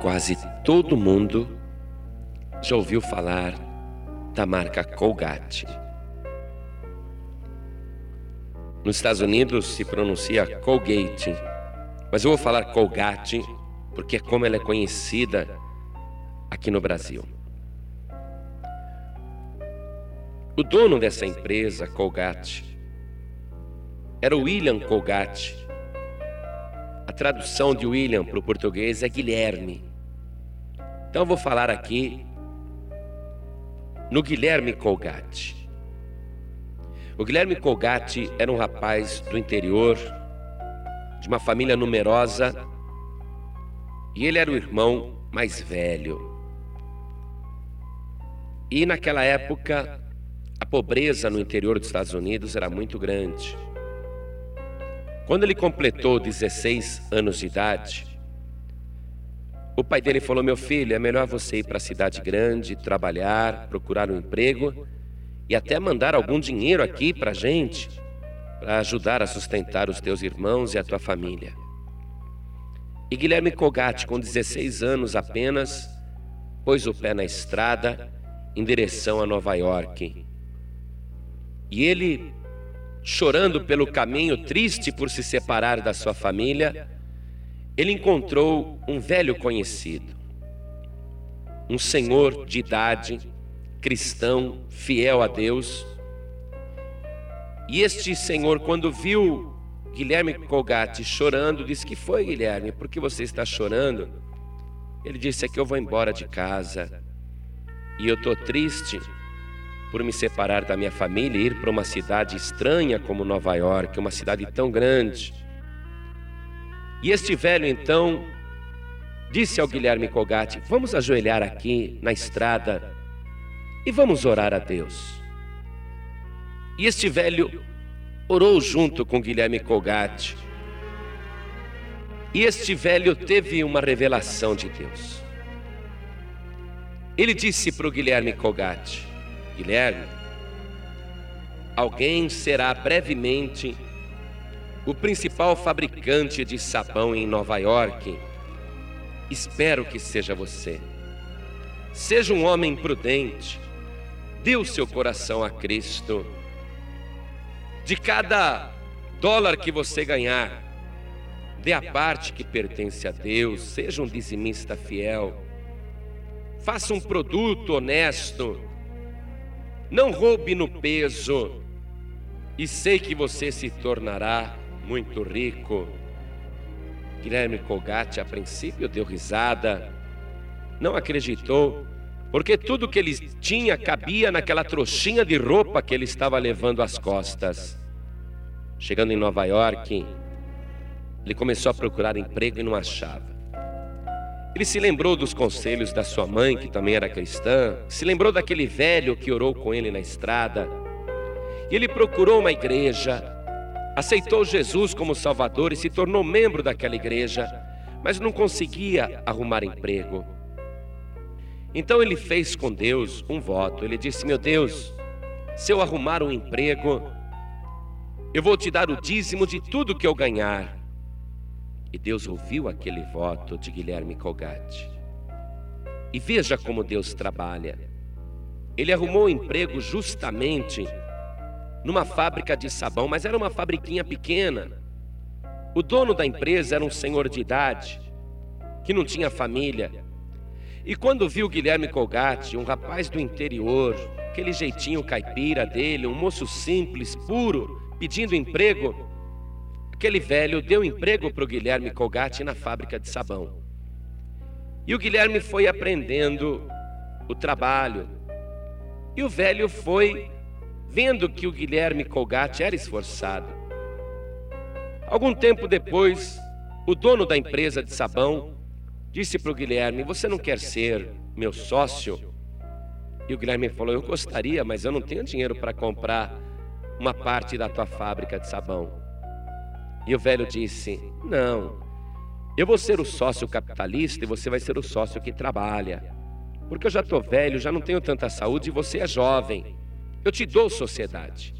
Quase todo mundo já ouviu falar da marca Colgate. Nos Estados Unidos se pronuncia Colgate, mas eu vou falar Colgate porque é como ela é conhecida aqui no Brasil. O dono dessa empresa, Colgate, era William Colgate. A tradução de William para o português é Guilherme. Então eu vou falar aqui no Guilherme Colgate. O Guilherme Colgate era um rapaz do interior, de uma família numerosa, e ele era o irmão mais velho. E naquela época, a pobreza no interior dos Estados Unidos era muito grande. Quando ele completou 16 anos de idade, o pai dele falou: Meu filho, é melhor você ir para a cidade grande, trabalhar, procurar um emprego e até mandar algum dinheiro aqui para a gente, para ajudar a sustentar os teus irmãos e a tua família. E Guilherme Cogatti, com 16 anos apenas, pôs o pé na estrada em direção a Nova York. E ele chorando pelo caminho, triste por se separar da sua família, ele encontrou um velho conhecido, um senhor de idade, cristão, fiel a Deus. E este senhor, quando viu Guilherme Colgate chorando, disse: Que foi, Guilherme? Por que você está chorando? Ele disse: É que eu vou embora de casa e eu estou triste por me separar da minha família e ir para uma cidade estranha como Nova York, uma cidade tão grande. E este velho então disse ao Guilherme Cogatti: Vamos ajoelhar aqui na estrada e vamos orar a Deus. E este velho orou junto com Guilherme Cogatti. E este velho teve uma revelação de Deus. Ele disse para o Guilherme Cogatti: Guilherme, alguém será brevemente o principal fabricante de sabão em Nova York. Espero que seja você. Seja um homem prudente, dê o seu coração a Cristo. De cada dólar que você ganhar, dê a parte que pertence a Deus, seja um dizimista fiel. Faça um produto honesto não roube no peso, e sei que você se tornará muito rico. Guilherme Colgate, a princípio, deu risada, não acreditou, porque tudo que ele tinha cabia naquela trouxinha de roupa que ele estava levando às costas. Chegando em Nova York, ele começou a procurar emprego e não achava. Ele se lembrou dos conselhos da sua mãe, que também era cristã, se lembrou daquele velho que orou com ele na estrada. E ele procurou uma igreja, aceitou Jesus como Salvador e se tornou membro daquela igreja, mas não conseguia arrumar emprego. Então ele fez com Deus um voto. Ele disse: Meu Deus, se eu arrumar um emprego, eu vou te dar o dízimo de tudo que eu ganhar. E Deus ouviu aquele voto de Guilherme Colgate. E veja como Deus trabalha. Ele arrumou um emprego justamente numa fábrica de sabão, mas era uma fabriquinha pequena. O dono da empresa era um senhor de idade, que não tinha família. E quando viu Guilherme Colgate, um rapaz do interior, aquele jeitinho caipira dele, um moço simples, puro, pedindo emprego, Aquele velho deu emprego para o Guilherme Colgate na fábrica de sabão. E o Guilherme foi aprendendo o trabalho. E o velho foi vendo que o Guilherme Colgate era esforçado. Algum tempo depois, o dono da empresa de sabão disse para o Guilherme: Você não quer ser meu sócio? E o Guilherme falou: Eu gostaria, mas eu não tenho dinheiro para comprar uma parte da tua fábrica de sabão. E o velho disse: Não, eu vou ser o sócio capitalista e você vai ser o sócio que trabalha. Porque eu já estou velho, já não tenho tanta saúde e você é jovem. Eu te dou sociedade.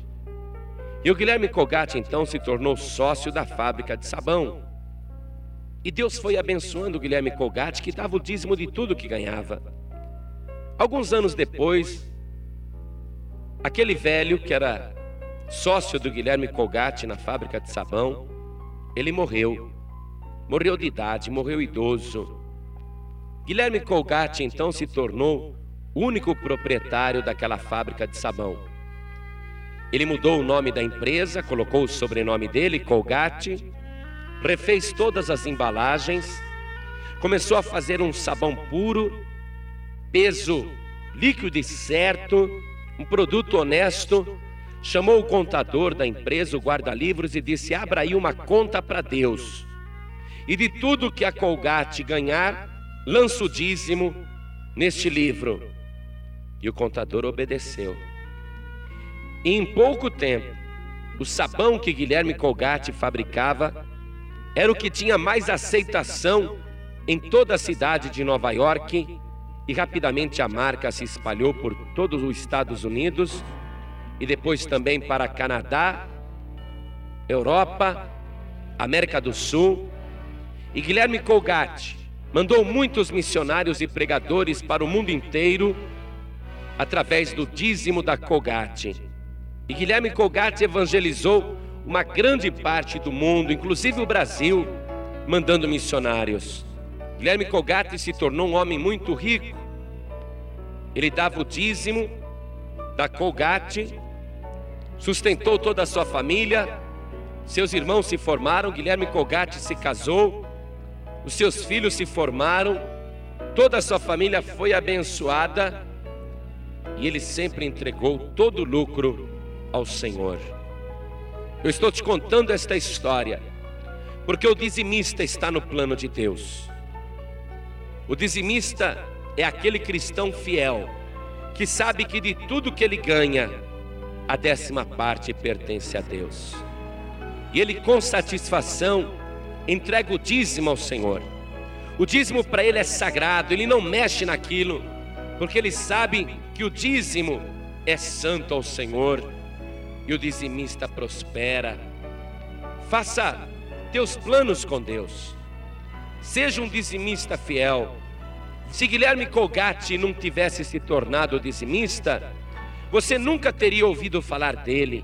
E o Guilherme Cogatti então se tornou sócio da fábrica de sabão. E Deus foi abençoando o Guilherme Colgate, que dava o dízimo de tudo que ganhava. Alguns anos depois, aquele velho que era sócio do Guilherme Colgate na fábrica de sabão, ele morreu. Morreu de idade, morreu idoso. Guilherme Colgate então se tornou único proprietário daquela fábrica de sabão. Ele mudou o nome da empresa, colocou o sobrenome dele, Colgate, refez todas as embalagens, começou a fazer um sabão puro, peso líquido e certo, um produto honesto. Chamou o contador da empresa, o guarda-livros, e disse: Abra aí uma conta para Deus. E de tudo que a Colgate ganhar, lança o dízimo neste livro. E o contador obedeceu. E em pouco tempo, o sabão que Guilherme Colgate fabricava era o que tinha mais aceitação em toda a cidade de Nova York e rapidamente a marca se espalhou por todos os Estados Unidos e depois também para Canadá, Europa, América do Sul. E Guilherme Colgate mandou muitos missionários e pregadores para o mundo inteiro através do dízimo da Colgate. E Guilherme Colgate evangelizou uma grande parte do mundo, inclusive o Brasil, mandando missionários. Guilherme Colgate se tornou um homem muito rico. Ele dava o dízimo da Colgate, sustentou toda a sua família, seus irmãos se formaram, Guilherme Colgate se casou, os seus filhos se formaram, toda a sua família foi abençoada e ele sempre entregou todo o lucro ao Senhor. Eu estou te contando esta história porque o dizimista está no plano de Deus. O dizimista é aquele cristão fiel que sabe que de tudo que ele ganha, a décima parte pertence a Deus. E ele, com satisfação, entrega o dízimo ao Senhor. O dízimo para ele é sagrado, ele não mexe naquilo, porque ele sabe que o dízimo é santo ao Senhor e o dizimista prospera. Faça teus planos com Deus. Seja um dizimista fiel. Se Guilherme Colgate não tivesse se tornado dizimista, você nunca teria ouvido falar dele.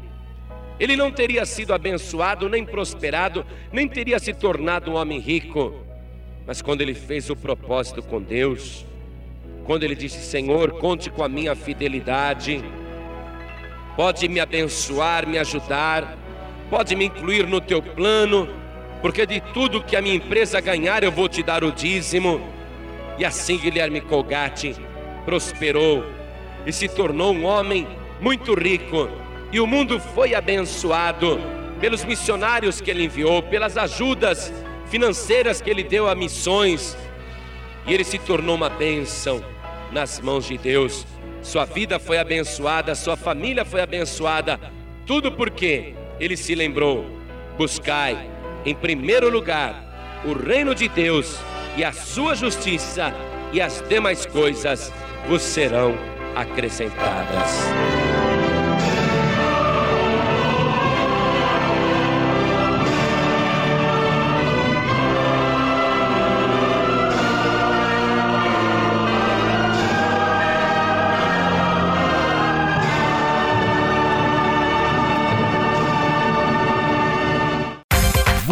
Ele não teria sido abençoado, nem prosperado, nem teria se tornado um homem rico. Mas quando ele fez o propósito com Deus, quando ele disse: Senhor, conte com a minha fidelidade. Pode me abençoar, me ajudar, pode me incluir no teu plano, porque de tudo que a minha empresa ganhar eu vou te dar o dízimo. E assim Guilherme Colgate prosperou e se tornou um homem muito rico, e o mundo foi abençoado pelos missionários que ele enviou, pelas ajudas financeiras que ele deu a missões, e ele se tornou uma bênção nas mãos de Deus. Sua vida foi abençoada, sua família foi abençoada, tudo porque ele se lembrou: buscai em primeiro lugar o reino de Deus e a sua justiça, e as demais coisas vos serão acrescentadas.